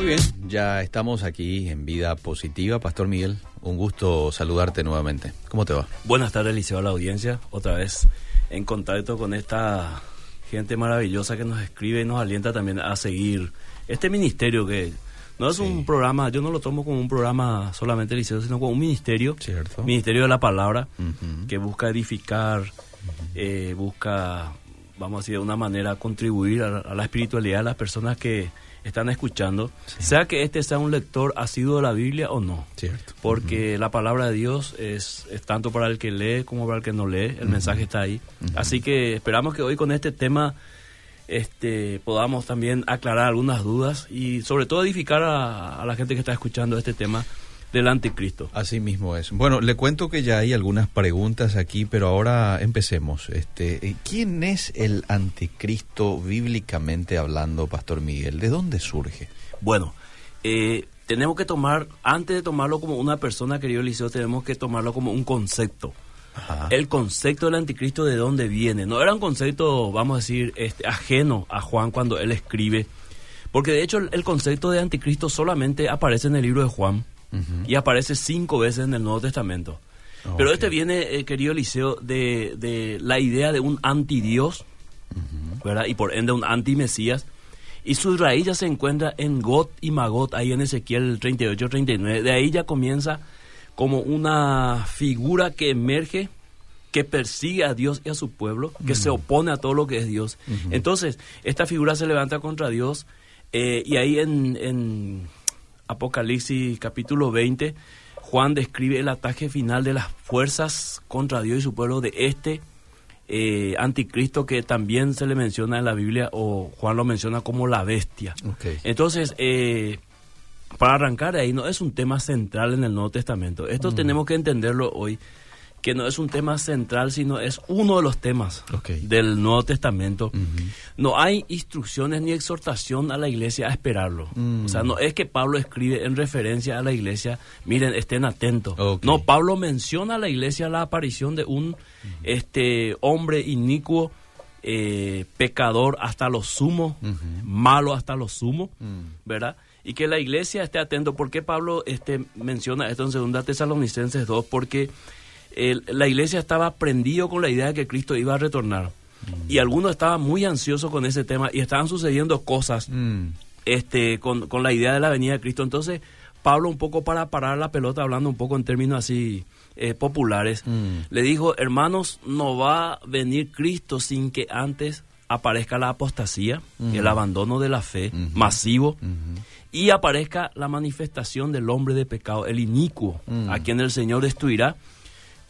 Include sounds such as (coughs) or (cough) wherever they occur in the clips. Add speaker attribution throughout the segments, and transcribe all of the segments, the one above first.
Speaker 1: Muy bien, ya estamos aquí en Vida Positiva. Pastor Miguel, un gusto saludarte nuevamente. ¿Cómo te va?
Speaker 2: Buenas tardes, Liceo, a la audiencia. Otra vez en contacto con esta gente maravillosa que nos escribe y nos alienta también a seguir este ministerio que no es un programa, yo no lo tomo como un programa solamente liceo, sino como un ministerio,
Speaker 1: Cierto.
Speaker 2: ministerio de la palabra, que busca edificar, eh, busca, vamos a decir, de una manera contribuir a, a la espiritualidad de las personas que están escuchando, sea que este sea un lector asiduo de la Biblia o no.
Speaker 1: Cierto.
Speaker 2: Porque la palabra de Dios es, es tanto para el que lee como para el que no lee. El mensaje está ahí. Así que esperamos que hoy con este tema este, podamos también aclarar algunas dudas y sobre todo edificar a, a la gente que está escuchando este tema del anticristo.
Speaker 1: Así mismo es. Bueno, le cuento que ya hay algunas preguntas aquí, pero ahora empecemos. Este, eh, ¿quién es el anticristo bíblicamente hablando, Pastor Miguel? ¿De dónde surge?
Speaker 2: Bueno, eh, tenemos que tomar, antes de tomarlo como una persona, querido Eliseo, tenemos que tomarlo como un concepto.
Speaker 1: Ajá.
Speaker 2: el concepto del anticristo de dónde viene. No era un concepto, vamos a decir, este, ajeno a Juan cuando él escribe. Porque de hecho el, el concepto de anticristo solamente aparece en el libro de Juan Y aparece cinco veces en el Nuevo Testamento. Pero este viene, eh, querido Eliseo, de, de la idea de un antidios, ¿verdad? Y por ende un antimesías. Y su raíz ya se encuentra en Got y Magot, ahí en Ezequiel 38-39. De ahí ya comienza como una figura que emerge, que persigue a Dios y a su pueblo, que se opone a todo lo que es Dios. Entonces, esta figura se levanta contra Dios eh, y ahí en, en Apocalipsis capítulo 20, Juan describe el ataque final de las fuerzas contra Dios y su pueblo de este eh, anticristo que también se le menciona en la Biblia o Juan lo menciona como la bestia. Entonces, eh, para arrancar ahí, no es un tema central en el Nuevo Testamento. Esto tenemos que entenderlo hoy, que no es un tema central, sino es uno de los temas del Nuevo Testamento. No hay instrucciones ni exhortación a la iglesia a esperarlo.
Speaker 1: Mm.
Speaker 2: O sea, no es que Pablo escribe en referencia a la iglesia, miren, estén atentos. No, Pablo menciona a la iglesia la aparición de un este hombre inicuo, eh, pecador hasta lo sumo, malo hasta lo sumo, ¿verdad? Y que la iglesia esté atento. ¿Por qué Pablo este, menciona esto en 2 Tesalonicenses 2? Porque el- la iglesia estaba prendido con la idea de que Cristo iba a retornar. Y algunos estaban muy ansiosos con ese tema y estaban sucediendo cosas
Speaker 1: Mm.
Speaker 2: este, con, con la idea de la venida de Cristo. Entonces, Pablo, un poco para parar la pelota, hablando un poco en términos así eh, populares,
Speaker 1: Mm.
Speaker 2: le dijo, hermanos, no va a venir Cristo sin que antes aparezca la apostasía, el abandono de la fe
Speaker 1: Ujú.
Speaker 2: masivo,
Speaker 1: Ujú.
Speaker 2: y aparezca la manifestación del hombre de pecado, el inicuo,
Speaker 1: Mm.
Speaker 2: a quien el Señor destruirá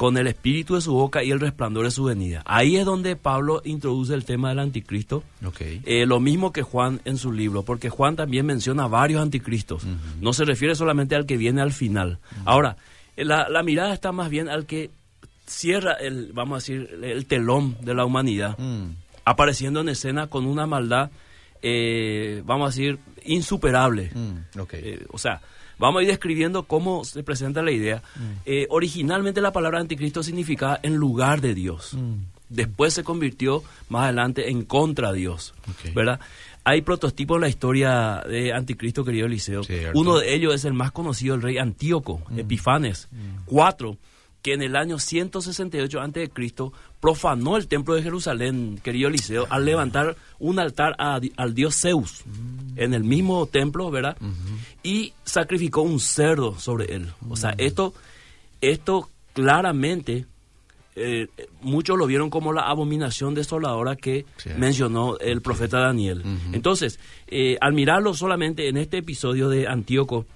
Speaker 2: con el espíritu de su boca y el resplandor de su venida. Ahí es donde Pablo introduce el tema del anticristo.
Speaker 1: Ok.
Speaker 2: Eh, lo mismo que Juan en su libro, porque Juan también menciona varios anticristos. No se refiere solamente al que viene al final. Ahora, eh, la, la mirada está más bien al que cierra el, vamos a decir, el telón de la humanidad,
Speaker 1: Mm.
Speaker 2: apareciendo en escena con una maldad, eh, vamos a decir, insuperable.
Speaker 1: Mm. Ok.
Speaker 2: Eh, o sea, vamos a ir describiendo cómo se presenta la idea. Eh, originalmente la palabra anticristo significaba en lugar de Dios.
Speaker 1: Mm.
Speaker 2: Después se convirtió más adelante en contra Dios. ¿verdad? Hay prototipos en la historia de Anticristo, querido Eliseo.
Speaker 1: Cierto.
Speaker 2: Uno de ellos es el más conocido, el rey Antíoco,
Speaker 1: Mm.
Speaker 2: Epifanes. Cuatro, que en el año 168 a.C. profanó el templo de Jerusalén, querido Eliseo, al levantar un altar a al dios Zeus
Speaker 1: Mm.
Speaker 2: en el mismo templo, ¿verdad? Y sacrificó un cerdo sobre él. O sea,
Speaker 1: Mm.
Speaker 2: esto, esto claramente eh, muchos lo vieron como la abominación desoladora que
Speaker 1: Sí.
Speaker 2: mencionó el profeta Daniel. Entonces, eh, al mirarlo solamente en este episodio de Antíoco,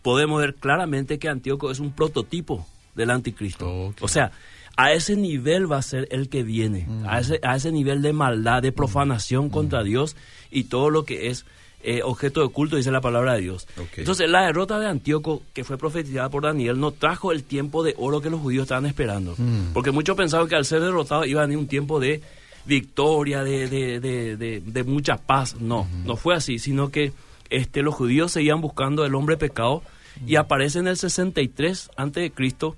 Speaker 2: podemos ver claramente que Antíoco es un prototipo del anticristo. O sea, a ese nivel va a ser el que viene, a, ese, a ese nivel de maldad, de profanación contra Dios y todo lo que es eh, objeto de culto, dice la palabra de Dios. Entonces, la derrota de Antíoco, que fue profetizada por Daniel, no trajo el tiempo de oro que los judíos estaban esperando.
Speaker 1: Mm.
Speaker 2: Porque muchos pensaban que al ser derrotado iba a venir un tiempo de victoria, de, de, de, de- mucha paz. No, no fue así, sino que este, los judíos seguían buscando el hombre pecado y aparece en el 63 antes de Cristo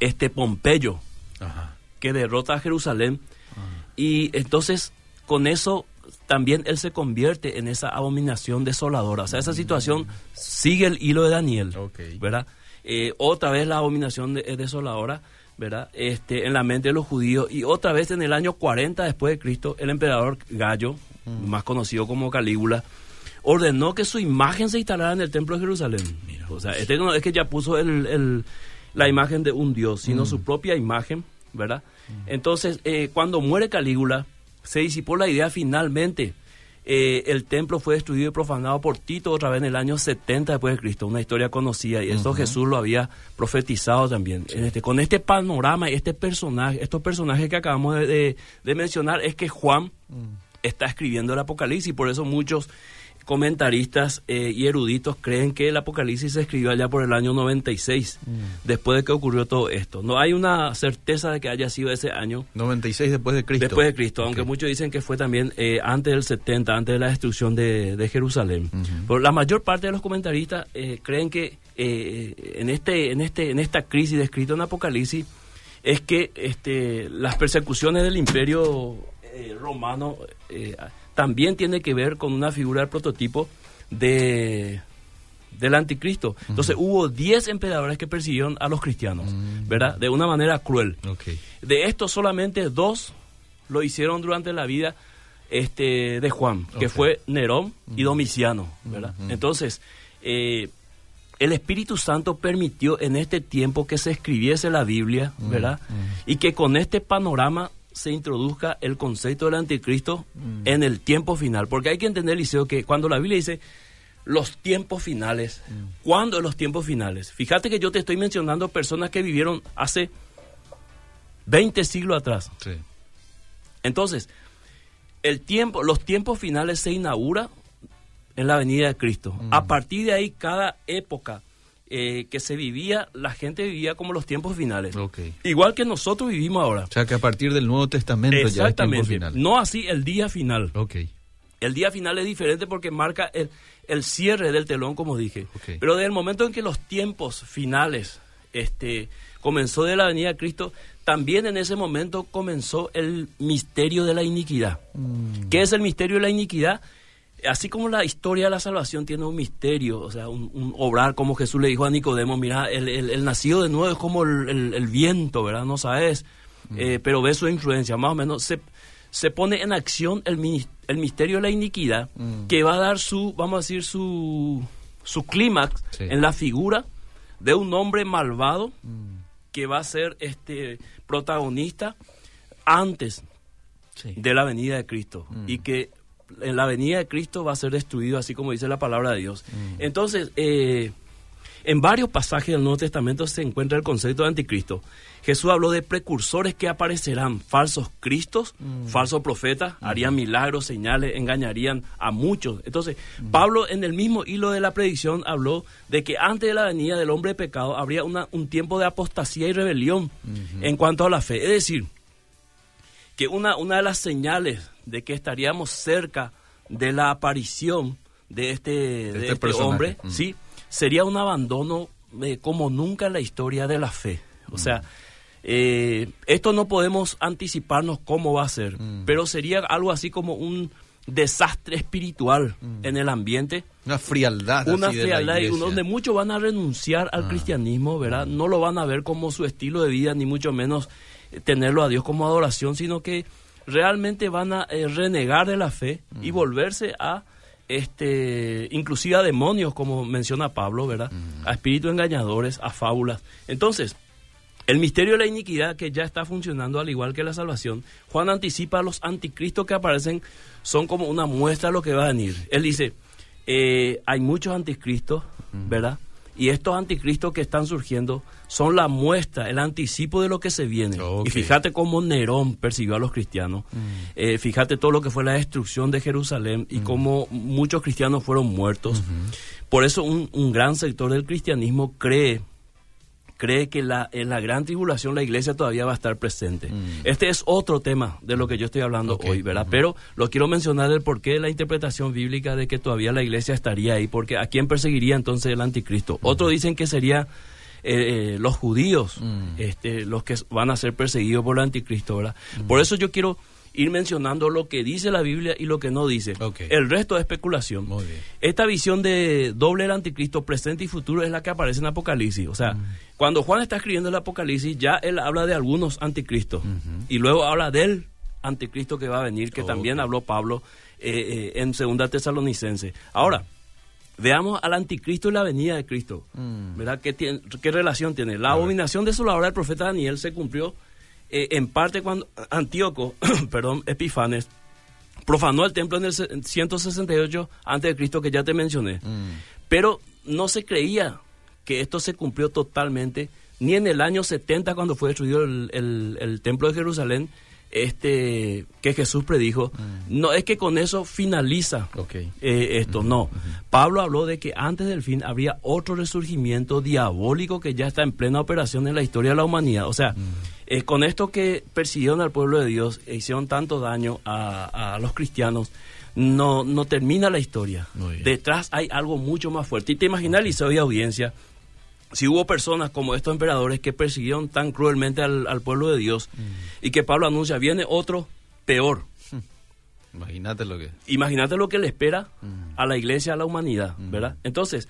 Speaker 2: este Pompeyo
Speaker 1: Ajá.
Speaker 2: que derrota a Jerusalén y entonces con eso también él se convierte en esa abominación desoladora. O sea, esa situación sigue el hilo de Daniel, ¿verdad? Eh, otra vez la abominación es desoladora, ¿verdad? Este, en la mente de los judíos. Y otra vez en el año 40 después de Cristo, el emperador Gallo, mm. más conocido como Calígula, ordenó que su imagen se instalara en el templo de Jerusalén. o sea, este no es que ya puso el, la imagen de un dios, sino mm. su propia imagen, ¿verdad? Mm. Entonces, eh, cuando muere Calígula, se disipó la idea finalmente. Eh, el templo fue destruido y profanado por Tito otra vez en el año 70 después de Cristo, una historia conocida y esto Jesús lo había profetizado también. Este, con este panorama y este personaje, estos personajes que acabamos de, mencionar, es que Juan mm. está escribiendo el Apocalipsis, y por eso muchos comentaristas eh, y eruditos creen que el Apocalipsis se escribió allá por el año 96, mm. después de que ocurrió todo esto. No hay una certeza de que haya sido ese año.
Speaker 1: 96 después de Cristo.
Speaker 2: Después de Cristo, aunque muchos dicen que fue también eh, antes del 70, antes de la destrucción de, Jerusalén. Pero la mayor parte de los comentaristas eh, creen que en, este, en, este, en esta crisis descrita en Apocalipsis es que este, las persecuciones del imperio romano también tiene que ver con una figura del prototipo de del anticristo. Entonces hubo 10 emperadores que persiguieron a los cristianos, mm. ¿verdad? De una manera cruel. De estos solamente dos lo hicieron durante la vida este de Juan, que fue Nerón y Domiciano, ¿verdad? Entonces, eh, el Espíritu Santo permitió en este tiempo que se escribiese la Biblia, ¿verdad? Y que con este panorama se introduzca el concepto del anticristo mm. en el tiempo final. Porque hay que entender, Liceo, que cuando la Biblia dice los tiempos finales, mm. ¿cuándo los tiempos finales? Fíjate que yo te estoy mencionando personas que vivieron hace 20 siglos atrás. Entonces, el tiempo, los tiempos finales se inaugura en la venida de Cristo. A mm. partir de ahí, cada época eh, que se vivía, la gente vivía como los tiempos finales. Igual que nosotros vivimos ahora.
Speaker 1: O sea, que a partir del Nuevo Testamento ya es final.
Speaker 2: No así el día final. El día final es diferente porque marca el, el cierre del telón, como dije. Pero desde el momento en que los tiempos finales este, comenzó de la venida de Cristo, también en ese momento comenzó el misterio de la iniquidad. Mm. ¿Qué es el misterio de la iniquidad? Así como la historia de la salvación tiene un misterio, o sea, un, obrar como Jesús le dijo a Nicodemo, mira, el, nacido de nuevo es como el, viento, ¿verdad? No sabes, mm. eh, pero ve su influencia, más o menos se, se pone en acción el, el misterio de la iniquidad, mm. que va a dar su, vamos a decir, su, su clímax en la figura de un hombre malvado mm. que va a ser este protagonista antes de la venida de Cristo y que en la venida de Cristo va a ser destruido, así como dice la palabra de Dios. Mm. Entonces, eh, en varios pasajes del Nuevo Testamento se encuentra el concepto de anticristo. Jesús habló de precursores que aparecerán, falsos cristos, mm. falsos profetas, mm. harían milagros, señales, engañarían a muchos. Entonces, Pablo en el mismo hilo de la predicción habló de que antes de la venida del hombre de pecado habría una, un tiempo de apostasía y rebelión en cuanto a la fe. Es decir, que una, una de las señales de que estaríamos cerca de la aparición de este, de este, este hombre, mm. sí, sería un abandono eh, como nunca en la historia de la fe. O sea, mm. eh, esto no podemos anticiparnos cómo va a ser, mm. pero sería algo así como un desastre espiritual en el ambiente.
Speaker 1: Una frialdad.
Speaker 2: Una frialdad donde muchos van a renunciar al ah. cristianismo, ¿verdad? No lo van a ver como su estilo de vida, ni mucho menos tenerlo a Dios como adoración, sino que realmente van a eh, renegar de la fe y volverse a este inclusive a demonios como menciona Pablo, ¿verdad? A espíritus engañadores, a fábulas. Entonces, el misterio de la iniquidad que ya está funcionando al igual que la salvación, Juan anticipa a los anticristos que aparecen son como una muestra de lo que va a venir. Él dice, eh, hay muchos anticristos. ¿verdad? Y estos anticristos que están surgiendo son la muestra, el anticipo de lo que se viene. Y fíjate cómo Nerón persiguió a los cristianos. Mm. Eh, fíjate todo lo que fue la destrucción de Jerusalén y mm. cómo muchos cristianos fueron muertos. Por eso un, un gran sector del cristianismo cree cree que la, en la gran tribulación la iglesia todavía va a estar presente. Mm. Este es otro tema de lo que yo estoy hablando hoy, ¿verdad? Pero lo quiero mencionar el porqué de la interpretación bíblica de que todavía la iglesia estaría ahí, porque ¿a quién perseguiría entonces el anticristo? Otros dicen que sería eh, eh, los judíos, mm. este, los que van a ser perseguidos por el anticristo, ¿verdad? Por eso yo quiero ir mencionando lo que dice la Biblia y lo que no dice. El resto es especulación.
Speaker 1: Muy bien.
Speaker 2: Esta visión de doble del anticristo, presente y futuro, es la que aparece en Apocalipsis. O sea,
Speaker 1: Mm.
Speaker 2: cuando Juan está escribiendo el Apocalipsis, ya él habla de algunos anticristos. Y luego habla del anticristo que va a venir, que también habló Pablo eh, eh, en Segunda Tesalonicense. Ahora, veamos al anticristo y la venida de Cristo.
Speaker 1: Mm.
Speaker 2: ¿Verdad? ¿Qué, tiene- ¿Qué relación tiene? La abominación desoladora del profeta Daniel se cumplió eh, en parte cuando Antíoco, (coughs) perdón, Epifanes, profanó el templo en el se- 168 antes de Cristo que ya te mencioné.
Speaker 1: Mm.
Speaker 2: Pero no se creía que esto se cumplió totalmente, ni en el año 70 cuando fue destruido el, el- el templo de Jerusalén, este que Jesús predijo. No es que con eso finaliza eh, esto, no. Pablo habló de que antes del fin habría otro resurgimiento diabólico que ya está en plena operación en la historia de la humanidad. O sea, eh, con esto que persiguieron al pueblo de Dios e hicieron tanto daño a, a los cristianos, no, no termina la historia. Detrás hay algo mucho más fuerte. Y te imaginas, Liceo y audiencia, si hubo personas como estos emperadores que persiguieron tan cruelmente al, al pueblo de Dios y que Pablo anuncia, viene otro peor.
Speaker 1: Imagínate lo que...
Speaker 2: Imagínate lo que le espera a la iglesia, a la humanidad, ¿verdad? Entonces,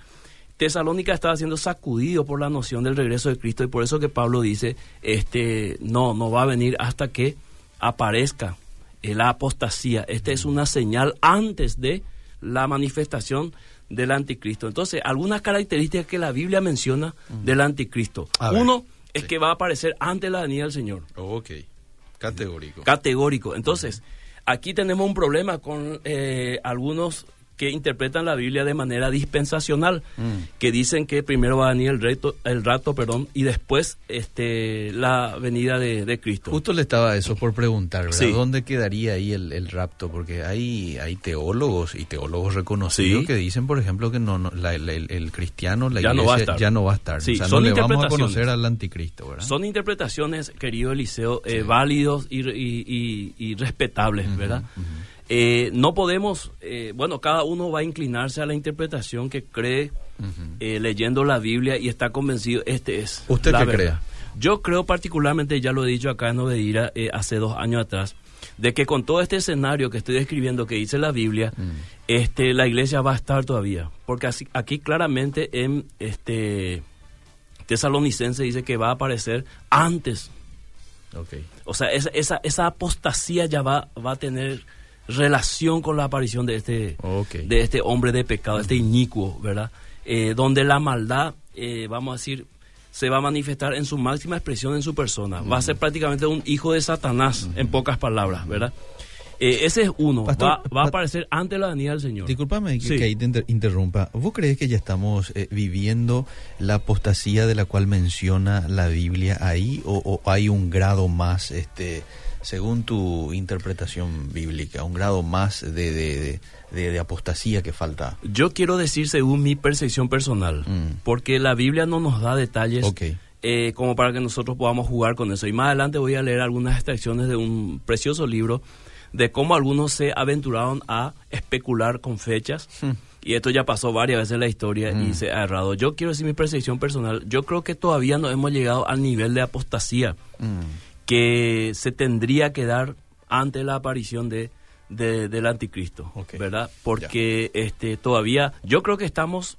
Speaker 2: Tesalónica estaba siendo sacudido por la noción del regreso de Cristo y por eso que Pablo dice, este, no, no va a venir hasta que aparezca la apostasía. Esta es una señal antes de la manifestación del anticristo. Entonces, algunas características que la Biblia menciona del anticristo.
Speaker 1: A ver,
Speaker 2: Uno es
Speaker 1: sí.
Speaker 2: que va a aparecer antes la venida del Señor
Speaker 1: Ok. Categórico.
Speaker 2: categórico. Entonces, aquí tenemos un problema con eh, algunos que interpretan la Biblia de manera dispensacional,
Speaker 1: Mm.
Speaker 2: que dicen que primero va a venir el, reto, el rato perdón, y después este, la venida de, de Cristo.
Speaker 1: Justo le estaba eso por preguntar, ¿verdad?
Speaker 2: Sí.
Speaker 1: ¿Dónde quedaría ahí el, el rapto? Porque hay, hay teólogos y teólogos reconocidos
Speaker 2: Sí.
Speaker 1: que dicen, por ejemplo, que no, no la- la- el, el cristiano, la
Speaker 2: Ya
Speaker 1: iglesia,
Speaker 2: no va a estar.
Speaker 1: ya no va a estar.
Speaker 2: Sí,
Speaker 1: o sea, no
Speaker 2: son
Speaker 1: le vamos a conocer al anticristo, ¿verdad?
Speaker 2: Son interpretaciones, querido Eliseo, eh, válidos y, y- y- y respetables, ¿verdad? Eh, no podemos, eh, bueno, cada uno va a inclinarse a la interpretación que cree eh, leyendo la Biblia y está convencido, este es.
Speaker 1: ¿Usted
Speaker 2: la
Speaker 1: qué
Speaker 2: verdad. Yo creo particularmente, ya lo he dicho acá en Obedira eh, hace dos años atrás, de que con todo este escenario que estoy describiendo que dice la Biblia, este, la iglesia va a estar todavía. Porque así, aquí claramente en este Tesalonicense dice que va a aparecer antes.
Speaker 1: Ok.
Speaker 2: O sea, esa, esa, esa apostasía ya va, va a tener relación con la aparición de este, de este hombre de pecado, este inicuo, ¿verdad? Eh, donde la maldad, eh, vamos a decir, se va a manifestar en su máxima expresión en su persona. Va a ser prácticamente un hijo de Satanás, en pocas palabras, ¿verdad? Eh, ese es uno.
Speaker 1: Pastor,
Speaker 2: va, va a
Speaker 1: pa-
Speaker 2: aparecer antes la venida del Señor.
Speaker 1: Disculpame que,
Speaker 2: Sí.
Speaker 1: que ahí te inter- interrumpa. ¿Vos crees que ya estamos eh, viviendo la apostasía de la cual menciona la Biblia ahí o, o hay un grado más, este, según tu interpretación bíblica, un grado más de, de, de- apostasía que falta?
Speaker 2: Yo quiero decir según mi percepción personal,
Speaker 1: Mm.
Speaker 2: porque la Biblia no nos da detalles eh, como para que nosotros podamos jugar con eso. Y más adelante voy a leer algunas extracciones de un precioso libro de cómo algunos se aventuraron a especular con fechas. Y esto ya pasó varias veces en la historia y se ha errado. Yo quiero decir mi percepción personal. Yo creo que todavía no hemos llegado al nivel de apostasía
Speaker 1: Mm.
Speaker 2: Que se tendría que dar ante la aparición de, de- del anticristo. ¿verdad? Porque este todavía yo creo que estamos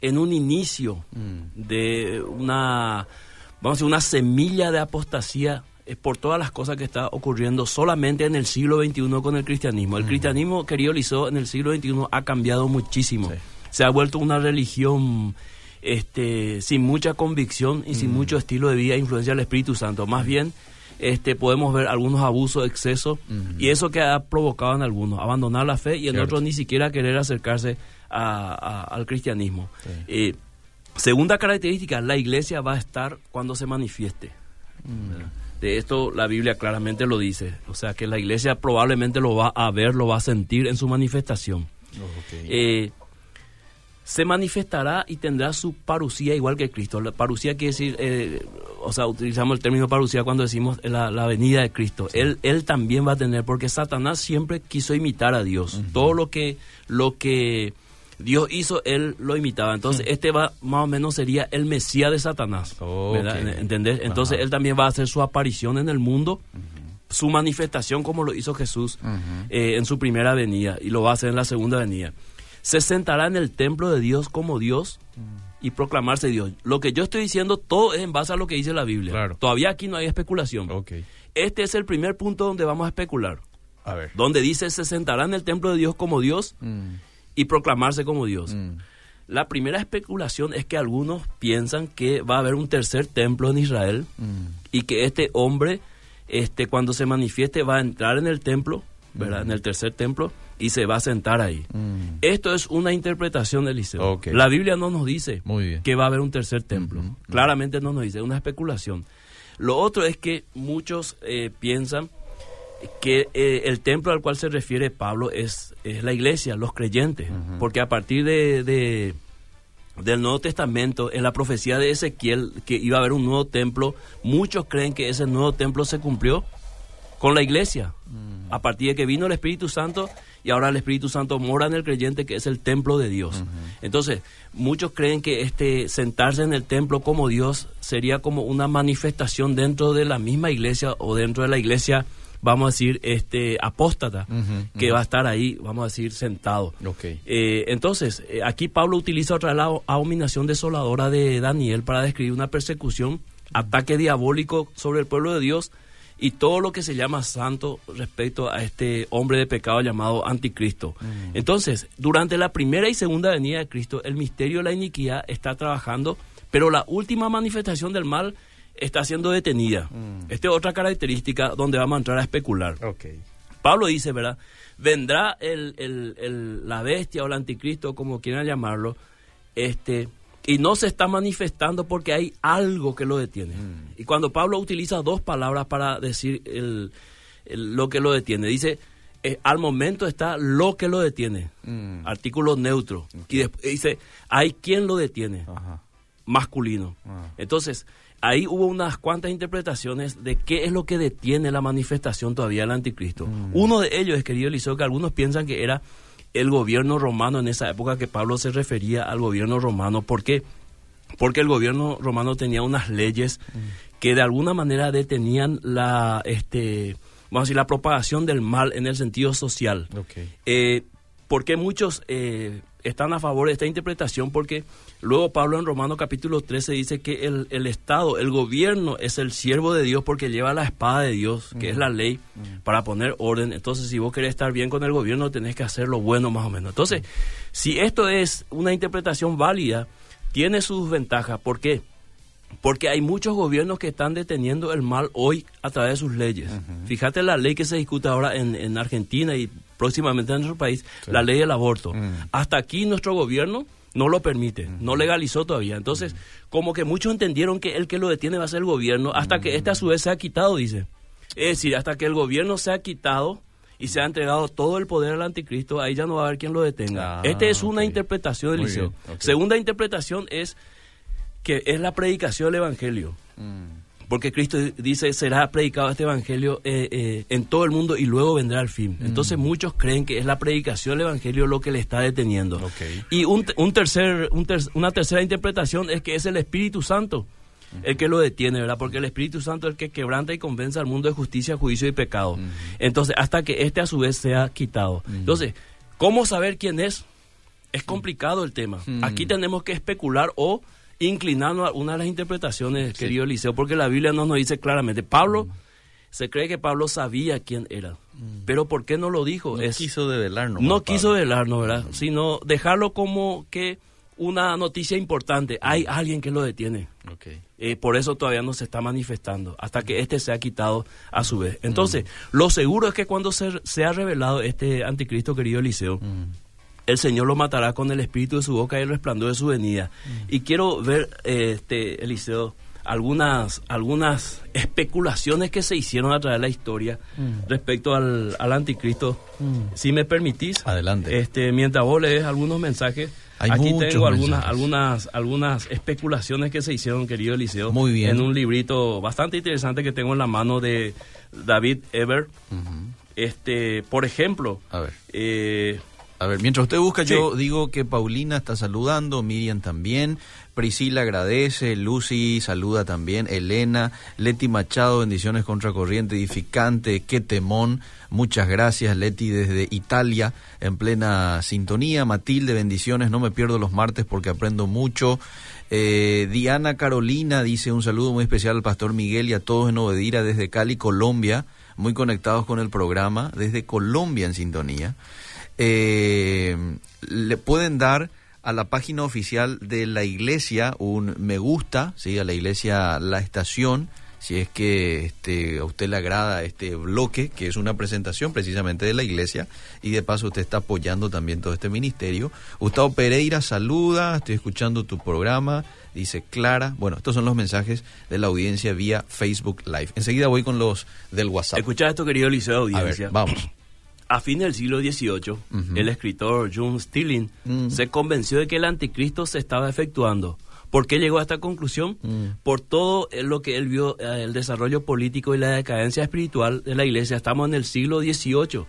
Speaker 2: en un inicio
Speaker 1: Mm.
Speaker 2: de una vamos a decir una semilla de apostasía eh, por todas las cosas que está ocurriendo solamente en el siglo XXI con el cristianismo. El cristianismo, querido Liceo, en el siglo XXI ha cambiado muchísimo.
Speaker 1: Sí.
Speaker 2: Se ha vuelto una religión este, sin mucha convicción y sin mucho estilo de vida influencia del Espíritu Santo. Más bien, este, podemos ver algunos abusos, excesos, y eso que ha provocado en algunos, abandonar la fe y en otros ni siquiera querer acercarse a- a- al cristianismo. Eh, segunda característica, la iglesia va a estar cuando se manifieste. De esto la Biblia claramente lo dice. O sea que la iglesia probablemente lo va a ver, lo va a sentir en su manifestación.
Speaker 1: Ok.
Speaker 2: Eh, se manifestará y tendrá su parucía igual que Cristo. La parucía quiere decir, eh, o sea, utilizamos el término parucía cuando decimos la, la venida de Cristo. Él, él también va a tener, porque Satanás siempre quiso imitar a Dios. Todo lo que, lo que Dios hizo, él lo imitaba. Entonces, este va, más o menos sería el Mesías de Satanás. ¿Entendés? Entonces, él también va a hacer su aparición en el mundo su manifestación como lo hizo Jesús eh, en su primera venida y lo va a hacer en la segunda venida. Se sentará en el templo de Dios como Dios y proclamarse Dios. Lo que yo estoy diciendo todo es en base a lo que dice la Biblia. Todavía aquí no hay especulación. Este es el primer punto donde vamos a especular.
Speaker 1: A ver.
Speaker 2: Donde dice se sentará en el templo de Dios como Dios mm. y proclamarse como Dios. Mm. La primera especulación es que algunos piensan que va a haber un tercer templo en Israel mm. y que este hombre, este, cuando se manifieste, va a entrar en el templo, ¿verdad? En el tercer templo y se va a sentar ahí. Esto es una interpretación del liceo. La Biblia no nos dice que va a haber un tercer templo. Claramente no nos dice, es una especulación. Lo otro es que muchos eh, piensan que eh, el templo al cual se refiere Pablo es, es la iglesia, los creyentes, porque a partir de, del Nuevo Testamento, en la profecía de Ezequiel, que iba a haber un nuevo templo, muchos creen que ese nuevo templo se cumplió con la iglesia, a partir de que vino el Espíritu Santo y ahora el Espíritu Santo mora en el creyente que es el templo de Dios. Entonces, muchos creen que este sentarse en el templo como Dios sería como una manifestación dentro de la misma iglesia o dentro de la iglesia vamos a decir, este apóstata, que va a estar ahí, vamos a decir, sentado. Eh, entonces, eh, aquí Pablo utiliza otra la abominación desoladora de Daniel para describir una persecución, ataque diabólico sobre el pueblo de Dios, y todo lo que se llama santo respecto a este hombre de pecado llamado anticristo. Mm. Entonces, durante la primera y segunda venida de Cristo, el misterio de la iniquidad está trabajando, pero la última manifestación del mal está siendo detenida. Mm. Esta es otra característica donde vamos a entrar a especular. Pablo dice, ¿verdad? Vendrá el, la bestia o el anticristo, como quieran llamarlo, este y no se está manifestando porque hay algo que lo detiene. Mm. Y cuando Pablo utiliza dos palabras para decir el, lo que lo detiene, dice, eh, al momento está lo que lo detiene, mm. artículo neutro. Y después dice, hay quien lo detiene, masculino. Ah. Entonces, ahí hubo unas cuantas interpretaciones de qué es lo que detiene la manifestación todavía del anticristo. Mm. Uno de ellos es, querido Eliseo, que algunos piensan que era el gobierno romano en esa época que Pablo se refería al gobierno romano. ¿Por qué? Porque el gobierno romano tenía unas leyes que de alguna manera detenían la, este, vamos a decir, la propagación del mal en el sentido social. Eh, porque muchos eh, están a favor de esta interpretación porque luego Pablo en Romano capítulo 13 dice que el, el, Estado, el gobierno es el siervo de Dios porque lleva la espada de Dios, que es la ley, para poner orden. Entonces, si vos querés estar bien con el gobierno, tenés que hacer lo bueno más o menos. Entonces, si esto es una interpretación válida, tiene sus ventajas. ¿Por qué? Porque hay muchos gobiernos que están deteniendo el mal hoy a través de sus leyes. Fíjate la ley que se discute ahora en, en Argentina y próximamente en nuestro país, la ley del aborto. Mm. Hasta aquí nuestro gobierno no lo permite, mm. no legalizó todavía. Entonces, como que muchos entendieron que el que lo detiene va a ser el gobierno, hasta que este a su vez se ha quitado, dice. Es decir, hasta que el gobierno se ha quitado y se ha entregado todo el poder al anticristo, ahí ya no va a haber quien lo detenga. Ah, Esta es una interpretación del liceo. Segunda interpretación es que es la predicación del Evangelio. Mm. Porque Cristo dice, será predicado este Evangelio eh, eh, en todo el mundo y luego vendrá el fin. Mm. Entonces muchos creen que es la predicación del Evangelio lo que le está deteniendo. Y un, tercer, una tercera interpretación es que es el Espíritu Santo el que lo detiene, ¿verdad? Porque el Espíritu Santo es el que quebranta y convence al mundo de justicia, juicio y pecado. Entonces, hasta que este a su vez sea quitado. Entonces, ¿cómo saber quién es? Es complicado el tema. Aquí tenemos que especular o inclinando a una de las interpretaciones, querido Eliseo, porque la Biblia no nos dice claramente. Pablo, mm. se cree que Pablo sabía quién era, mm. pero ¿por qué no lo dijo?
Speaker 1: No quiso develarnos.
Speaker 2: No quiso develarnos, ¿verdad? Sino dejarlo como que una noticia importante. Hay alguien que lo detiene. Eh, por eso todavía no se está manifestando, hasta que este se ha quitado a su vez. Entonces, lo seguro es que cuando se, se ha revelado este anticristo, querido Eliseo, el Señor lo matará con el espíritu de su boca y el resplandor de su venida. Mm. Y quiero ver, este, Eliseo, algunas, algunas especulaciones que se hicieron a través de la historia mm. respecto al, anticristo. Mm. Si me permitís,
Speaker 1: adelante.
Speaker 2: Este, mientras vos lees algunos mensajes, aquí tengo algunas, algunas, algunas especulaciones que se hicieron, querido Eliseo.
Speaker 1: Muy bien.
Speaker 2: En un librito bastante interesante que tengo en la mano de David Eber. Este, por ejemplo,
Speaker 1: a ver.
Speaker 2: Eh,
Speaker 1: A ver, mientras usted busca, yo digo que Paulina está saludando, Miriam también, Priscila agradece, Lucy saluda también, Elena, Leti Machado, bendiciones contra corriente edificante, qué temón, muchas gracias Leti desde Italia, en plena sintonía, Matilde, bendiciones, no me pierdo los martes porque aprendo mucho. Eh, Diana Carolina dice un saludo muy especial al pastor Miguel y a todos en Obedira desde Cali, Colombia, muy conectados con el programa, desde Colombia en sintonía eh, le pueden dar a la página oficial de la iglesia un me gusta, ¿sí? a la iglesia La Estación, si es que este, a usted le agrada este bloque, que es una presentación precisamente de la iglesia, y de paso usted está apoyando también todo este ministerio. Gustavo Pereira saluda, estoy escuchando tu programa, dice Clara. Bueno, estos son los mensajes de la audiencia vía Facebook Live. Enseguida voy con los del WhatsApp.
Speaker 2: Escucha esto, querido liceo de audiencia.
Speaker 1: vamos
Speaker 2: a fin del siglo XVIII, el escritor John Stilling se convenció de que el anticristo se estaba efectuando. ¿Por qué llegó a esta conclusión? Mm. Por todo lo que él vio, eh, el desarrollo político y la decadencia espiritual de la iglesia. Estamos en el siglo XVIII.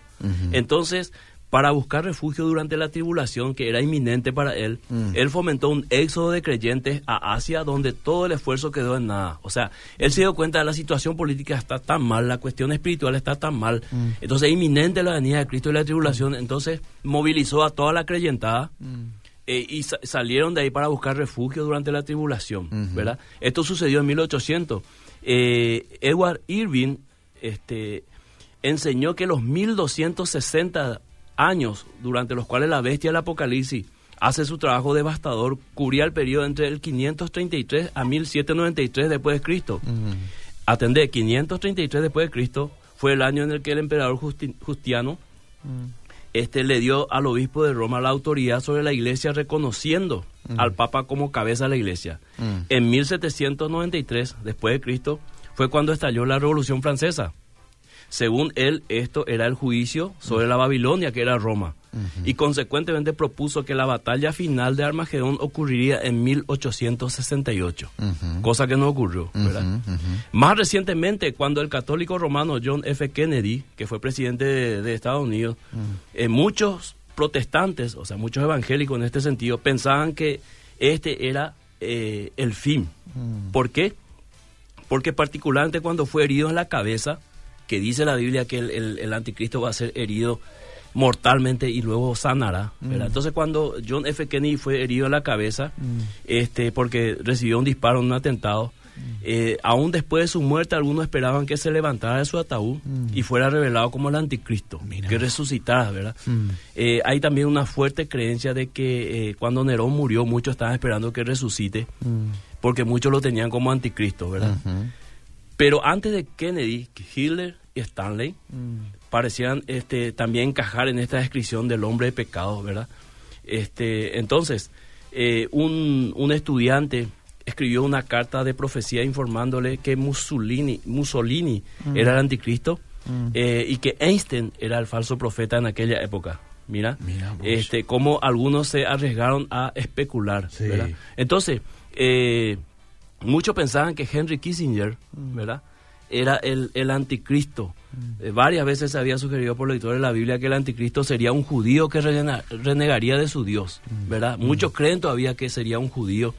Speaker 2: Entonces, para buscar refugio durante la tribulación que era inminente para él, mm. él fomentó un éxodo de creyentes a Asia donde todo el esfuerzo quedó en nada. O sea, él se dio cuenta de la situación política está tan mal, la cuestión espiritual está tan mal, mm. entonces es inminente la venida de Cristo y la tribulación, entonces movilizó a toda la creyentada. Mm. Eh, y salieron de ahí para buscar refugio durante la tribulación, ¿verdad? Esto sucedió en 1800. Eh, Edward Irving este, enseñó que los 1260 años durante los cuales la bestia del Apocalipsis hace su trabajo devastador, cubría el periodo entre el 533 a 1793 después de Cristo. Atendé, 533 después de Cristo fue el año en el que el emperador Justiano este, le dio al obispo de Roma la autoridad sobre la iglesia reconociendo al papa como cabeza de la iglesia. En 1793 después de Cristo fue cuando estalló la Revolución Francesa según él, esto era el juicio sobre la Babilonia, que era Roma. Y consecuentemente propuso que la batalla final de Armagedón ocurriría en 1868, cosa que no ocurrió. Más recientemente, cuando el católico romano John F. Kennedy, que fue presidente de, Estados Unidos, eh, muchos protestantes, o sea, muchos evangélicos en este sentido, pensaban que este era eh, el fin. ¿Por qué? Porque particularmente cuando fue herido en la cabeza, que dice la Biblia que el, anticristo va a ser herido mortalmente y luego sanará. Mm. Entonces cuando John F. Kennedy fue herido en la cabeza, mm. este, porque recibió un disparo en un atentado, mm. eh, aún después de su muerte algunos esperaban que se levantara de su ataúd y fuera revelado como el anticristo, que resucitara, ¿verdad? Eh, hay también una fuerte creencia de que eh, cuando Nerón murió muchos estaban esperando que resucite, porque muchos lo tenían como anticristo, ¿verdad? Pero antes de Kennedy, Hitler y Stanley mm. parecían este, también encajar en esta descripción del hombre de pecado, ¿verdad? Este, entonces, eh, un, un, estudiante escribió una carta de profecía informándole que Mussolini, Mussolini mm. era el anticristo mm. eh, y que Einstein era el falso profeta en aquella época. Mira, este, cómo algunos se arriesgaron a especular. ¿verdad? Entonces, eh, muchos pensaban que Henry Kissinger, ¿verdad? Era el, el anticristo. Mm. Eh, varias veces se había sugerido por los lectores de la Biblia que el anticristo sería un judío que renegaría de su Dios, mm. ¿verdad? Mm. Muchos creen todavía que sería un judío.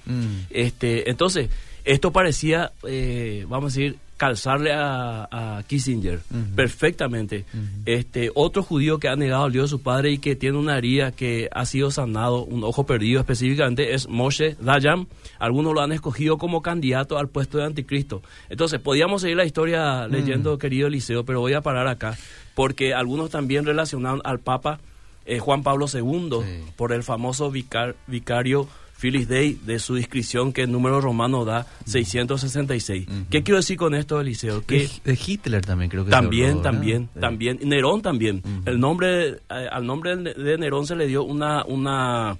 Speaker 2: Este, entonces, esto parecía, eh, vamos a decir, calzarle a, Kissinger perfectamente. Este otro judío que ha negado al Dios de su padre y que tiene una herida que ha sido sanado, un ojo perdido específicamente, es Moshe Dayan. Algunos lo han escogido como candidato al puesto de anticristo. Entonces, podíamos seguir la historia leyendo, querido Eliseo, pero voy a parar acá, porque algunos también relacionaron al Papa eh, Juan Pablo II por el famoso vicario Phyllis Day de su inscripción que el número romano da 666. ¿Qué quiero decir con esto, Eliseo? Que
Speaker 1: de, Hitler también creo que
Speaker 2: También, también, también. Nerón también. El nombre, eh, al nombre de Nerón se le dio una, una,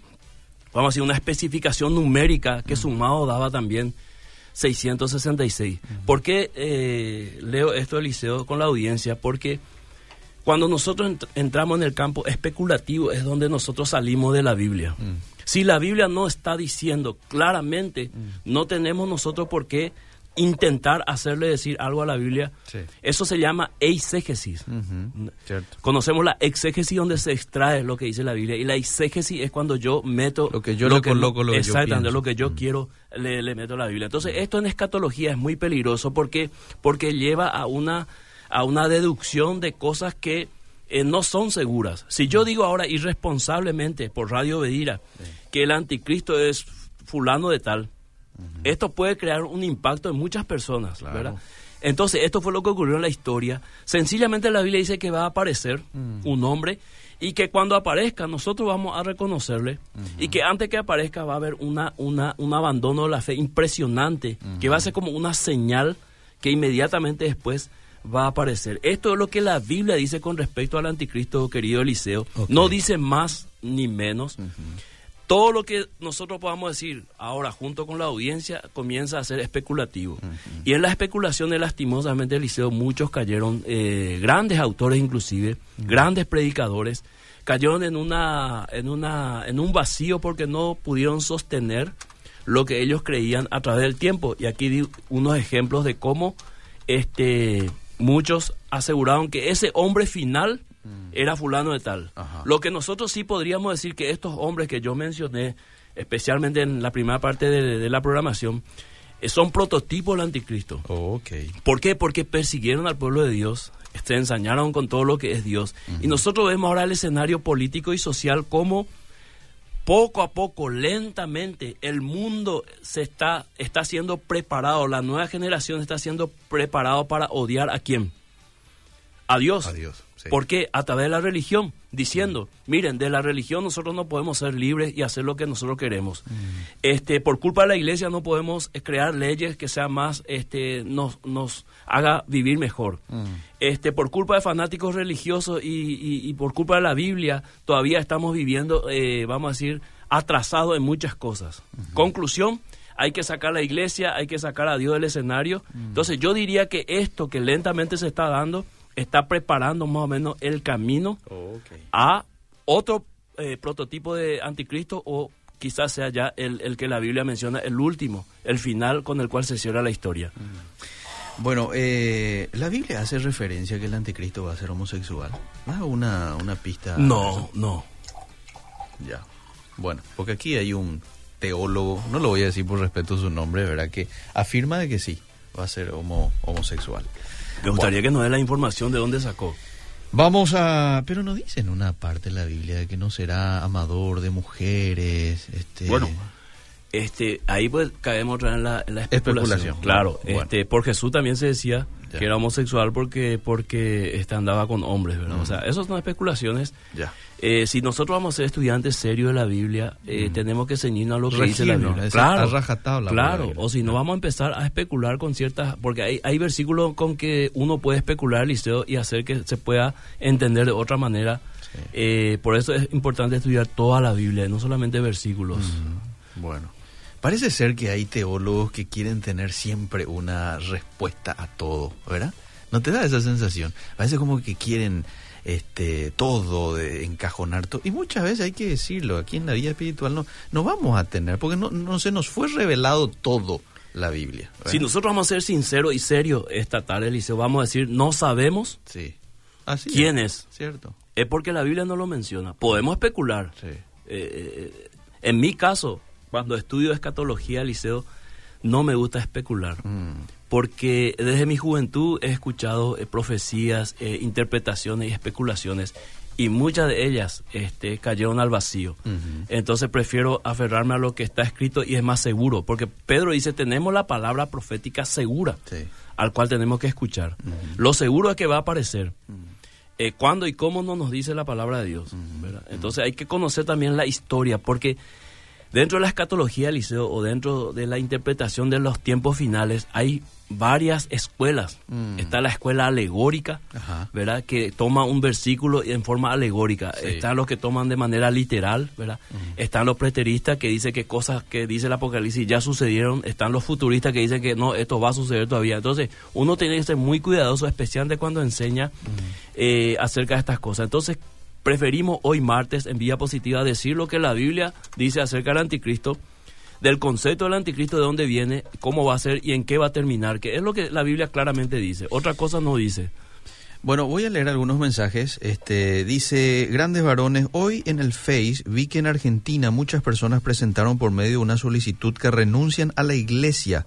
Speaker 2: vamos a decir, una especificación numérica que sumado daba también 666. ¿Por qué eh, leo esto, Eliseo, con la audiencia? Porque cuando nosotros entramos en el campo especulativo es donde nosotros salimos de la Biblia. Si la Biblia no está diciendo claramente, no tenemos nosotros por qué intentar hacerle decir algo a la Biblia, eso se llama eisegesis. Conocemos la exégesis donde se extrae lo que dice la Biblia y la eisegesis es cuando yo meto
Speaker 1: lo que yo le coloco lo
Speaker 2: exactamente, lo que yo quiero le, meto a la Biblia. Entonces, esto en escatología es muy peligroso porque porque lleva a una a una deducción de cosas que eh, no son seguras. Si yo digo ahora irresponsablemente por Radio Bedira que el anticristo es fulano de tal, esto puede crear un impacto en muchas personas, ¿verdad? Entonces, esto fue lo que ocurrió en la historia. Sencillamente la Biblia dice que va a aparecer un hombre y que cuando aparezca nosotros vamos a reconocerle y que antes que aparezca va a haber una, una, un abandono de la fe impresionante, que va a ser como una señal que inmediatamente después va a aparecer. Esto es lo que la Biblia dice con respecto al anticristo, querido Eliseo. No dice más ni menos todo lo que nosotros podamos decir ahora junto con la audiencia comienza a ser especulativo. Y en la especulación, lastimosamente, Eliseo, muchos cayeron, eh, grandes autores inclusive, grandes predicadores, cayeron en, una, en, una, en un vacío porque no pudieron sostener lo que ellos creían a través del tiempo. Y aquí di unos ejemplos de cómo este, muchos aseguraron que ese hombre final Mm. era fulano de tal. Lo que nosotros sí podríamos decir que estos hombres que yo mencioné, especialmente en la primera parte de, la programación, eh, son prototipos del anticristo.
Speaker 1: Oh, okay.
Speaker 2: ¿Por qué? Porque persiguieron al pueblo de Dios, se ensañaron con todo lo que es Dios. Y nosotros vemos ahora el escenario político y social como poco a poco, lentamente, el mundo se está, está siendo preparado, la nueva generación está siendo preparado para odiar a quién? A Dios.
Speaker 1: A Dios.
Speaker 2: Porque a través de la religión, diciendo, miren, de la religión nosotros no podemos ser libres y hacer lo que nosotros queremos. Mm. Este, por culpa de la iglesia no podemos crear leyes que sean más, este, nos, nos haga vivir mejor. Mm. Este, por culpa de fanáticos religiosos y, por culpa de la Biblia, todavía estamos viviendo, eh, vamos a decir, atrasados en muchas cosas. Conclusión, hay que sacar a la iglesia, hay que sacar a Dios del escenario. Mm. Entonces yo diría que esto que lentamente se está dando está preparando más o menos el camino a otro eh, prototipo de anticristo o quizás sea ya el, que la Biblia menciona, el último, el final con el cual se cierra la historia.
Speaker 1: Mm. Bueno, eh, la Biblia hace referencia a que el anticristo va a ser homosexual. ¿Ah, una, una pista?
Speaker 2: No, no.
Speaker 1: Ya. Bueno, porque aquí hay un teólogo, no lo voy a decir por respeto a su nombre, ¿verdad? Que afirma de que sí, va a ser homo, homosexual.
Speaker 2: Me gustaría que nos dé la información de dónde sacó.
Speaker 1: Vamos a... Pero no dice en una parte de la Biblia de que no será amador de mujeres. Este...
Speaker 2: Bueno, este, ahí pues caemos en la, en la especulación. Claro, este, por Jesús también se decía que era homosexual porque porque este, andaba con hombres, ¿verdad? O sea, esas son especulaciones.
Speaker 1: Ya.
Speaker 2: Eh, si nosotros vamos a ser estudiantes serios de la Biblia, eh, tenemos que ceñirnos a lo que dice la Biblia.
Speaker 1: Claro,
Speaker 2: claro. O si no, vamos a empezar a especular con ciertas... Porque hay, hay versículos con que uno puede especular, Liceo, y hacer que se pueda entender de otra manera. Eh, por eso es importante estudiar toda la Biblia, no solamente versículos.
Speaker 1: Bueno. Parece ser que hay teólogos que quieren tener siempre una respuesta a todo, ¿verdad? ¿No te da esa sensación? Parece como que quieren este, todo de encajonar todo. Y muchas veces hay que decirlo, aquí en la vida espiritual no, no vamos a tener, porque no, no se nos fue revelado todo la Biblia.
Speaker 2: Si nosotros vamos a ser sinceros y serios esta tarde, Eliseo, vamos a decir, no sabemos
Speaker 1: sí.
Speaker 2: quién es.
Speaker 1: Cierto.
Speaker 2: Es porque la Biblia no lo menciona. Podemos especular.
Speaker 1: Sí. Eh,
Speaker 2: eh, en mi caso, cuando estudio escatología, Eliseo, no me gusta especular. Mm porque desde mi juventud he escuchado eh, profecías, eh, interpretaciones y especulaciones y muchas de ellas este, cayeron al vacío. Entonces prefiero aferrarme a lo que está escrito y es más seguro, porque Pedro dice, tenemos la palabra profética segura, al cual tenemos que escuchar. Lo seguro es que va a aparecer. Eh, ¿Cuándo y cómo no nos dice la palabra de Dios? Entonces hay que conocer también la historia, porque dentro de la escatología, Liceo, o dentro de la interpretación de los tiempos finales, hay varias escuelas. Mm. Está la escuela alegórica, ¿verdad? Que toma un versículo en forma alegórica. Están los que toman de manera literal, ¿verdad? Están los preteristas que dicen que cosas que dice el Apocalipsis ya sucedieron. Están los futuristas que dicen que no, esto va a suceder todavía. Entonces, uno tiene que ser muy cuidadoso, especialmente cuando enseña eh, acerca de estas cosas. Entonces, preferimos hoy martes en vía positiva decir lo que la Biblia dice acerca del anticristo del concepto del anticristo, de dónde viene, cómo va a ser y en qué va a terminar, que es lo que la Biblia claramente dice. Otra cosa no dice.
Speaker 1: Bueno, voy a leer algunos mensajes. Este dice, grandes varones, hoy en el Face vi que en Argentina muchas personas presentaron por medio de una solicitud que renuncian a la iglesia.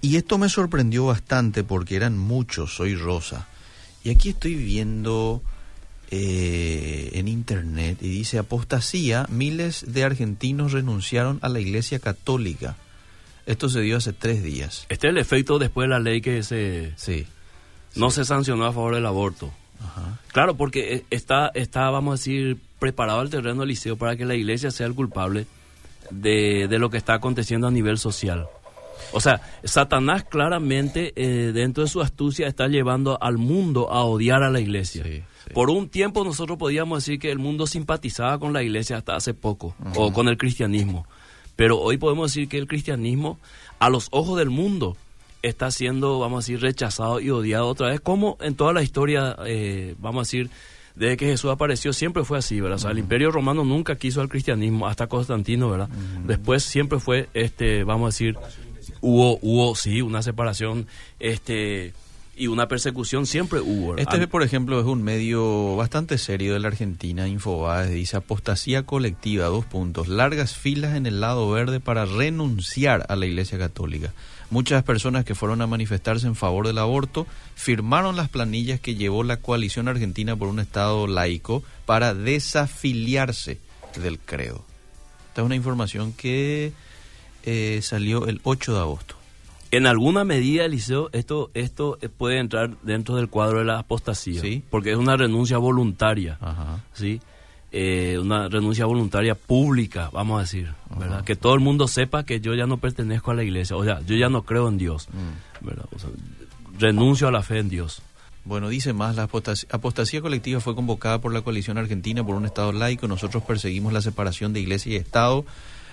Speaker 1: Y esto me sorprendió bastante porque eran muchos, soy Rosa. Y aquí estoy viendo eh, en internet y dice apostasía, miles de argentinos renunciaron a la iglesia católica. Esto se dio hace tres días.
Speaker 2: Este es el efecto después de la ley que se...
Speaker 1: Sí
Speaker 2: no se sancionó a favor del aborto. Claro, porque eh, está, está, vamos a decir, preparado el terreno del liceo para que la iglesia sea el culpable de, lo que está aconteciendo a nivel social. O sea, Satanás claramente eh, dentro de su astucia está llevando al mundo a odiar a la iglesia. Por un tiempo nosotros podíamos decir que el mundo simpatizaba con la iglesia hasta hace poco, o con el cristianismo. Pero hoy podemos decir que el cristianismo, a los ojos del mundo, está siendo, vamos a decir, rechazado y odiado otra vez, como en toda la historia, eh, vamos a decir, desde que Jesús apareció siempre fue así, ¿verdad? O sea, el imperio romano nunca quiso al cristianismo, hasta Constantino, ¿verdad? Después siempre fue, este, vamos a decir, hubo, hubo, sí, una separación, este y una persecución siempre hubo.
Speaker 1: Este, por ejemplo, es un medio bastante serio de la Argentina, Infobaes, dice apostasía colectiva, dos puntos, largas filas en el lado verde para renunciar a la Iglesia Católica. Muchas personas que fueron a manifestarse en favor del aborto firmaron las planillas que llevó la coalición argentina por un Estado laico para desafiliarse del credo. Esta es una información que eh, salió el 8 de agosto.
Speaker 2: En alguna medida, Eliseo, esto, esto puede entrar dentro del cuadro de la apostasía, ¿Sí? porque es una renuncia voluntaria, ¿sí? Eh, una renuncia voluntaria pública, vamos a decir, ¿verdad? Que todo el mundo sepa que yo ya no pertenezco a la iglesia, o sea, yo ya no creo en Dios, mm. ¿verdad? renuncio a la fe en Dios.
Speaker 1: Bueno, dice más, la apostasía, colectiva fue convocada por la coalición argentina por un Estado laico, nosotros perseguimos la separación de iglesia y Estado,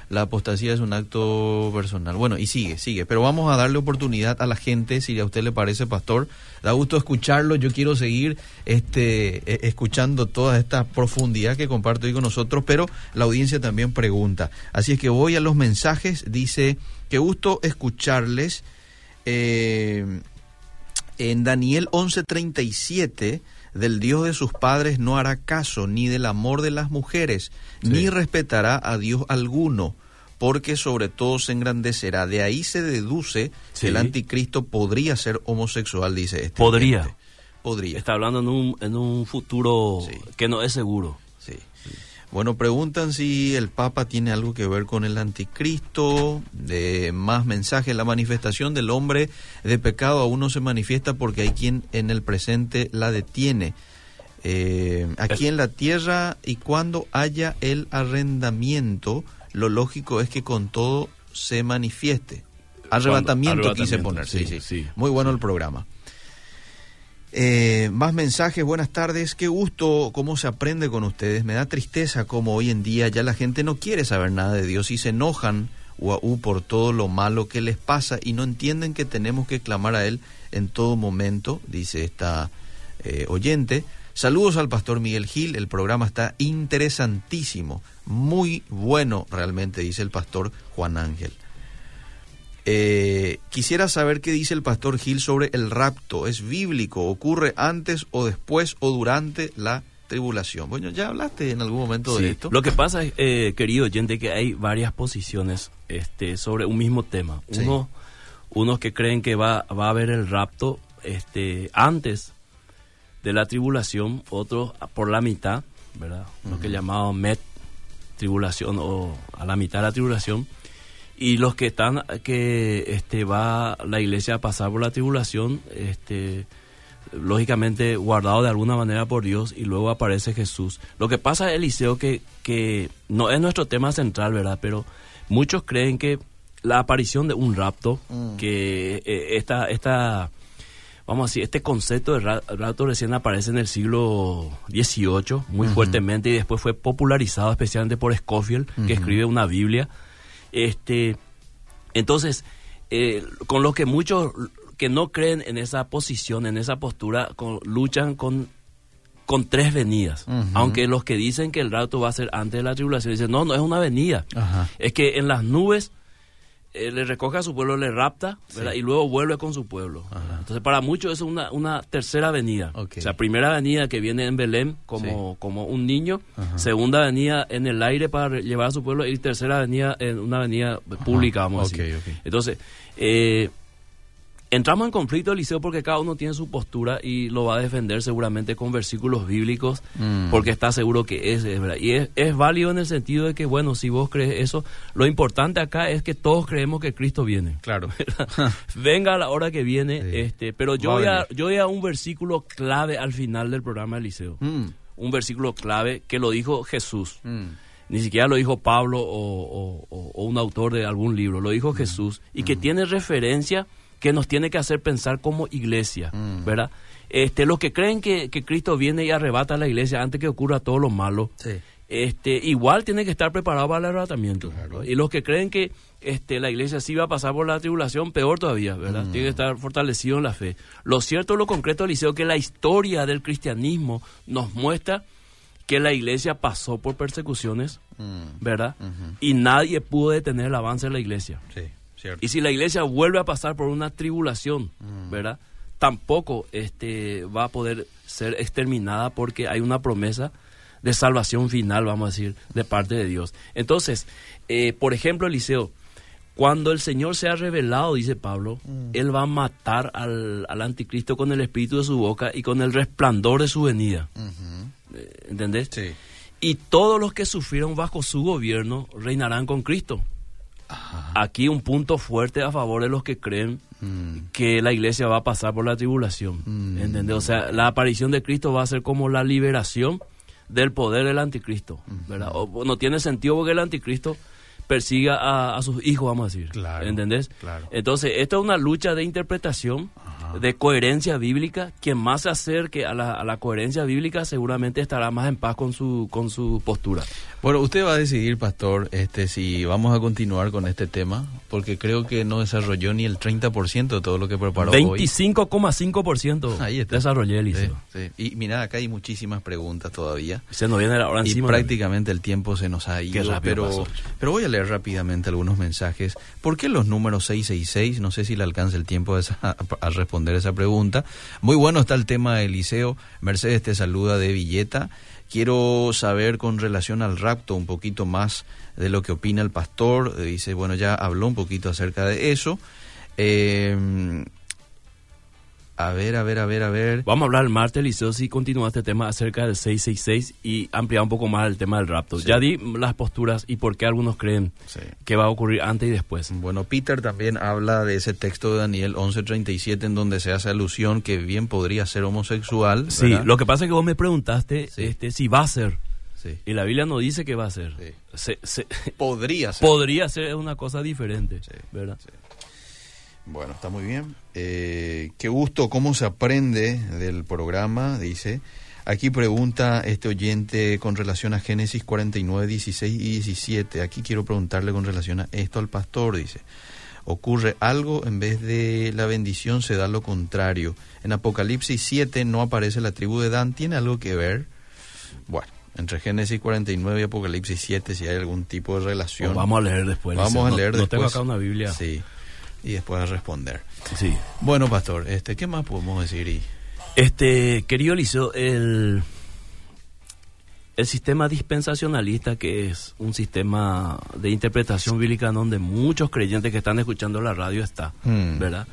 Speaker 1: la apostasía es un acto personal. Bueno, y sigue, sigue. Pero vamos a darle oportunidad a la gente, si a usted le parece, pastor. Da gusto escucharlo. Yo quiero seguir este, e, escuchando toda esta profundidad que comparte hoy con nosotros, pero la audiencia también pregunta. Así es que voy a los mensajes. Dice, qué gusto escucharles. Eh, en Daniel 11:37 del Dios de sus padres no hará caso, ni del amor de las mujeres, ni respetará a Dios alguno, porque sobre todo se engrandecerá. De ahí se deduce que el anticristo podría ser homosexual, dice este.
Speaker 2: Podría.
Speaker 1: Podría.
Speaker 2: Está hablando en un, en un futuro que no es seguro.
Speaker 1: Bueno, preguntan si el Papa tiene algo que ver con el anticristo, de más mensajes, la manifestación del hombre de pecado aún no se manifiesta porque hay quien en el presente la detiene. Eh, aquí en la tierra y cuando haya el arrendamiento, lo lógico es que con todo se manifieste. Arrebatamiento, quise poner, sí, sí, sí. Muy bueno el programa. Eh, más mensajes, buenas tardes, qué gusto cómo se aprende con ustedes. Me da tristeza como hoy en día ya la gente no quiere saber nada de Dios y se enojan por todo lo malo que les pasa y no entienden que tenemos que clamar a Él en todo momento, dice esta eh, oyente. Saludos al pastor Miguel Gil, el programa está interesantísimo, muy bueno realmente, dice el pastor Juan Ángel. Eh, quisiera saber qué dice el pastor Gil sobre el rapto. ¿Es bíblico? ¿Ocurre antes o después o durante la tribulación? Bueno, ya hablaste en algún momento de esto.
Speaker 2: Lo que pasa, es, eh, querido oyente, que hay varias posiciones este, sobre un mismo tema. Uno, unos que creen que va, va a haber el rapto este, antes de la tribulación, otros por la mitad, ¿verdad? Lo que llamado met tribulación o a la mitad de la tribulación y los que están que este va la iglesia a pasar por la tribulación este lógicamente guardado de alguna manera por Dios y luego aparece Jesús. Lo que pasa Eliseo que que no es nuestro tema central verdad pero muchos creen que la aparición de un rapto mm. que eh, esta esta vamos a decir, este concepto de rapto recién aparece en el siglo XVIII muy fuertemente y después fue popularizado especialmente por Scofield, que escribe una Biblia este, entonces, eh, con lo que muchos que no creen en esa posición, en esa postura, luchan con, con tres venidas. Aunque los que dicen que el rapto va a ser antes de la tribulación dicen, no, no es una venida. Es que en las nubes eh, le recoge a su pueblo, le rapta. Y luego vuelve con su pueblo. Entonces, para muchos es una, una tercera venida. O sea, primera venida que viene en Belén como, como un niño, segunda venida en el aire para llevar a su pueblo. Y tercera venida en una venida pública, vamos a decir. Entonces, eh, entramos en conflicto, Eliseo, porque cada uno tiene su postura y lo va a defender seguramente con versículos bíblicos, mm. porque está seguro que es, es verdad. Y es, válido en el sentido de que, bueno, si vos crees eso, lo importante acá es que todos creemos que Cristo viene.
Speaker 1: Claro. (laughs)
Speaker 2: Venga a la hora que viene, este, pero yo voy, a, yo voy a un versículo clave al final del programa, Eliseo. Mm. Un versículo clave que lo dijo Jesús. Mm. Ni siquiera lo dijo Pablo o, un autor de algún libro, lo dijo Jesús, y que tiene referencia que nos tiene que hacer pensar como iglesia, mm. ¿verdad? Este, los que creen que, Cristo viene y arrebata a la iglesia antes que ocurra todo lo malo, este, igual tiene que estar preparado para el arrebatamiento. Y los que creen que este, la iglesia sí va a pasar por la tribulación, peor todavía, ¿verdad? Mm. Tiene que estar fortalecido en la fe. Lo cierto, lo concreto, Eliseo, que la historia del cristianismo nos muestra que la iglesia pasó por persecuciones, mm. ¿verdad? Y nadie pudo detener el avance de la iglesia. Sí. Y si la iglesia vuelve a pasar por una tribulación, mm. ¿verdad? Tampoco este, va a poder ser exterminada porque hay una promesa de salvación final, vamos a decir, de parte de Dios. Entonces, eh, por ejemplo, Eliseo, cuando el Señor se ha revelado, dice Pablo, mm. Él va a matar al, anticristo con el espíritu de su boca y con el resplandor de su venida. Eh, ¿Entendés? Sí. Y todos los que sufrieron bajo su gobierno reinarán con Cristo. Aquí un punto fuerte a favor de los que creen mm. que la iglesia va a pasar por la tribulación. Mm. O sea, la aparición de Cristo va a ser como la liberación del poder del anticristo. ¿verdad? no tiene sentido porque el anticristo persiga a, sus hijos, vamos a decir. ¿Entendés? Entonces, esto es una lucha de interpretación de coherencia bíblica. Quien más se acerque a la, a la, coherencia bíblica seguramente estará más en paz con su, con su postura.
Speaker 1: Bueno, usted va a decidir, pastor, este, si vamos a continuar con este tema, porque creo que no desarrolló ni el 30% de todo lo que preparó
Speaker 2: 25,5%
Speaker 1: Ahí está.
Speaker 2: desarrollé, Eliseo.
Speaker 1: Sí, Y mira, acá hay muchísimas preguntas todavía.
Speaker 2: Se nos viene la hora
Speaker 1: encima. Y prácticamente el tiempo se nos ha ido. Pero, pero voy a leer rápidamente algunos mensajes. ¿Por qué los números 666? No sé si le alcanza el tiempo a, a responder esa pregunta. Muy bueno está el tema de Eliseo. Mercedes te saluda de Villeta. Quiero saber con relación al rapto un poquito más de lo que opina el pastor. Dice, bueno, ya habló un poquito acerca de eso. Eh, a ver, a ver, a ver, a ver.
Speaker 2: Vamos a hablar el martes, Liceo, si continúa este tema acerca del 666 y ampliar un poco más el tema del rapto. Ya di las posturas y por qué algunos creen que va a ocurrir antes y después.
Speaker 1: Bueno, Peter también habla de ese texto de Daniel 11.37 en donde se hace alusión que bien podría ser homosexual.
Speaker 2: Sí, lo que pasa es que vos me preguntaste este, si va a ser. Y la Biblia no dice que va a ser.
Speaker 1: podría ser.
Speaker 2: Podría ser una cosa diferente, ¿verdad?
Speaker 1: Bueno, está muy bien. Eh, qué gusto cómo se aprende del programa, dice. Aquí pregunta este oyente con relación a Génesis 49, 16 y 17. Aquí quiero preguntarle con relación a esto al pastor, dice. Ocurre algo, en vez de la bendición se da lo contrario. En Apocalipsis 7 no aparece la tribu de Dan, ¿tiene algo que ver? Bueno, entre Génesis 49 y Apocalipsis 7, si hay algún tipo de relación.
Speaker 2: vamos a leer después.
Speaker 1: Vamos a leer después. No
Speaker 2: tengo acá una Biblia.
Speaker 1: Sí y después responder.
Speaker 2: Sí.
Speaker 1: Bueno, pastor, este, ¿qué más podemos decir? Y...
Speaker 2: Este, querido Liceo, el, el sistema dispensacionalista, que es un sistema de interpretación bíblica donde muchos creyentes que están escuchando la radio está, hmm. ¿verdad?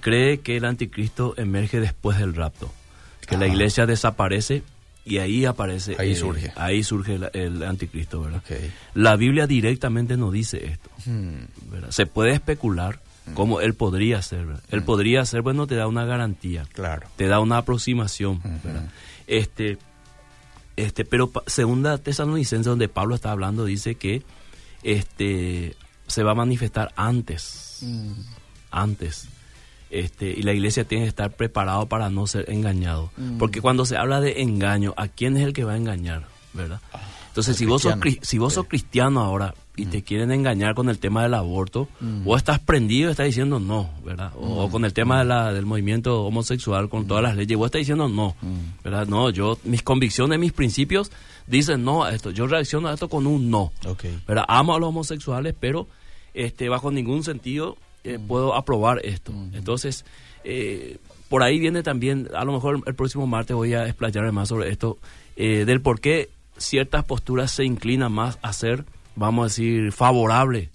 Speaker 2: Cree que el anticristo emerge después del rapto, que la iglesia desaparece y ahí aparece.
Speaker 1: Ahí surge.
Speaker 2: Ahí surge el, anticristo, ¿verdad? La Biblia directamente no dice esto. Hmm. ¿verdad? Se puede especular, como él podría ser. Él mm. podría ser, bueno, te da una garantía.
Speaker 1: Claro.
Speaker 2: Te da una aproximación. Este, este, pero segunda tesalonicense, donde Pablo está hablando, dice que este se va a manifestar antes. Mm. Antes. Este, y la iglesia tiene que estar preparado para no ser engañado. Mm. Porque cuando se habla de engaño, ¿a quién es el que va a engañar? ¿Verdad? Ah, Entonces, si vos, sos, si vos sos cristiano ahora, y te quieren engañar con el tema del aborto, o estás prendido y estás diciendo no, ¿verdad? O, con el tema de la, del movimiento homosexual, con todas las leyes, vos estás diciendo no, ¿verdad? No, yo, mis convicciones, mis principios dicen no a esto. Yo reacciono a esto con un no, ¿verdad? Amo a los homosexuales, pero este, bajo ningún sentido eh, puedo aprobar esto. Entonces, eh, por ahí viene también, a lo mejor el próximo martes voy a explayarme más sobre esto, eh, del por qué ciertas posturas se inclinan más a ser, vamos a decir, favorable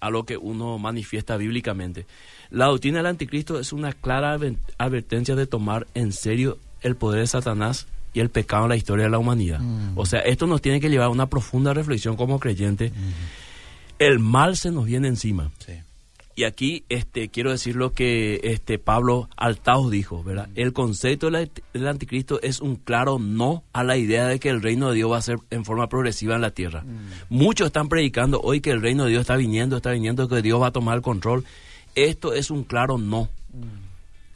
Speaker 2: a lo que uno manifiesta bíblicamente. La doctrina del anticristo es una clara advertencia de tomar en serio el poder de Satanás y el pecado en la historia de la humanidad. O sea, esto nos tiene que llevar a una profunda reflexión como creyente. El mal se nos viene encima. Y aquí este, quiero decir lo que este, Pablo Altaos dijo, ¿verdad? El concepto del anticristo es un claro no a la idea de que el reino de Dios va a ser en forma progresiva en la tierra. Muchos están predicando hoy que el reino de Dios está viniendo, está viniendo, que Dios va a tomar el control. Esto es un claro no.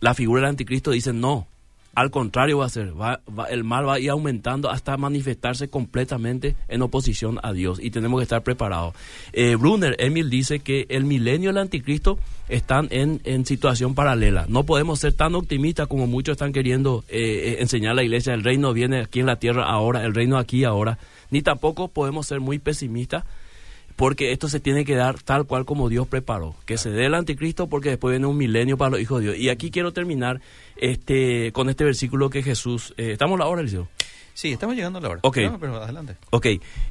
Speaker 2: La figura del anticristo dice no, al contrario va a ser, va, el mal va a ir aumentando hasta manifestarse completamente en oposición a Dios y tenemos que estar preparados. Eh, Brunner, Emil dice que el milenio y el anticristo están en, en situación paralela. No podemos ser tan optimistas como muchos están queriendo eh, enseñar a la iglesia, el reino viene aquí en la tierra ahora, el reino aquí ahora, ni tampoco podemos ser muy pesimistas porque esto se tiene que dar tal cual como Dios preparó, que se dé el anticristo porque después viene un milenio para los hijos de Dios. Y aquí quiero terminar este con este versículo que Jesús... Eh, ¿Estamos a la hora, Eliseo?
Speaker 1: Sí, estamos llegando a la hora.
Speaker 2: Ok.
Speaker 1: pero adelante.
Speaker 2: Ok.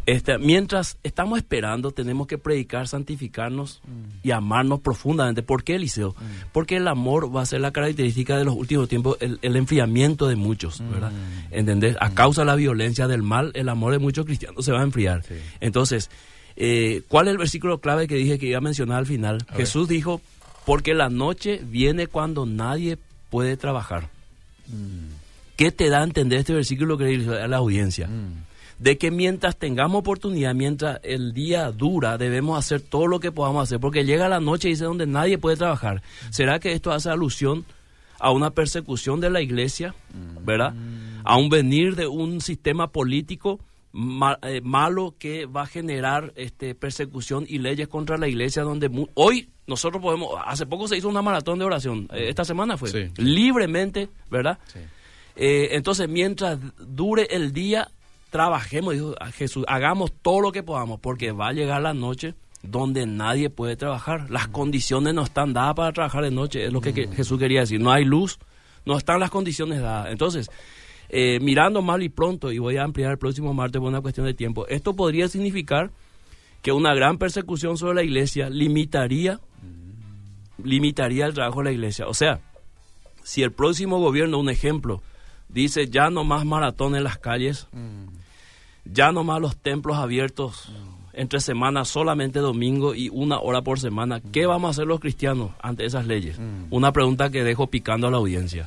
Speaker 2: Este, mientras estamos esperando, tenemos que predicar, santificarnos y amarnos profundamente. ¿Por qué, Eliseo? Mm. Porque el amor va a ser la característica de los últimos tiempos, el, enfriamiento de muchos, ¿verdad? Mm. ¿Entendés? A causa de la violencia del mal, el amor de muchos cristianos se va a enfriar. Entonces eh, ¿Cuál es el versículo clave que dije que iba a mencionar al final? Jesús dijo, porque la noche viene cuando nadie puede trabajar. Mm. ¿Qué te da a entender este versículo que a la audiencia? Mm. De que mientras tengamos oportunidad, mientras el día dura, debemos hacer todo lo que podamos hacer, porque llega la noche y dice donde nadie puede trabajar. Mm. ¿Será que esto hace alusión a una persecución de la iglesia, verdad? A un venir de un sistema político eh, malo que va a generar este, persecución y leyes contra la iglesia donde hoy nosotros podemos, hace poco se hizo una maratón de oración, eh, esta semana fue, libremente, ¿verdad? Eh, entonces, mientras dure el día, trabajemos, dijo Jesús, hagamos todo lo que podamos, porque va a llegar la noche donde nadie puede trabajar. Las mm. condiciones no están dadas para trabajar de noche, es lo que, que. Jesús quería decir. No hay luz, no están las condiciones dadas. Entonces, eh, mirando mal y pronto, y voy a ampliar el próximo martes por una cuestión de tiempo, esto podría significar que una gran persecución sobre la iglesia limitaría, limitaría el trabajo de la iglesia. O sea, si el próximo gobierno, un ejemplo, dice ya no más maratón en las calles, ya no más los templos abiertos entre semanas, solamente domingo y una hora por semana, ¿qué vamos a hacer los cristianos ante esas leyes? Una pregunta que dejo picando a la audiencia.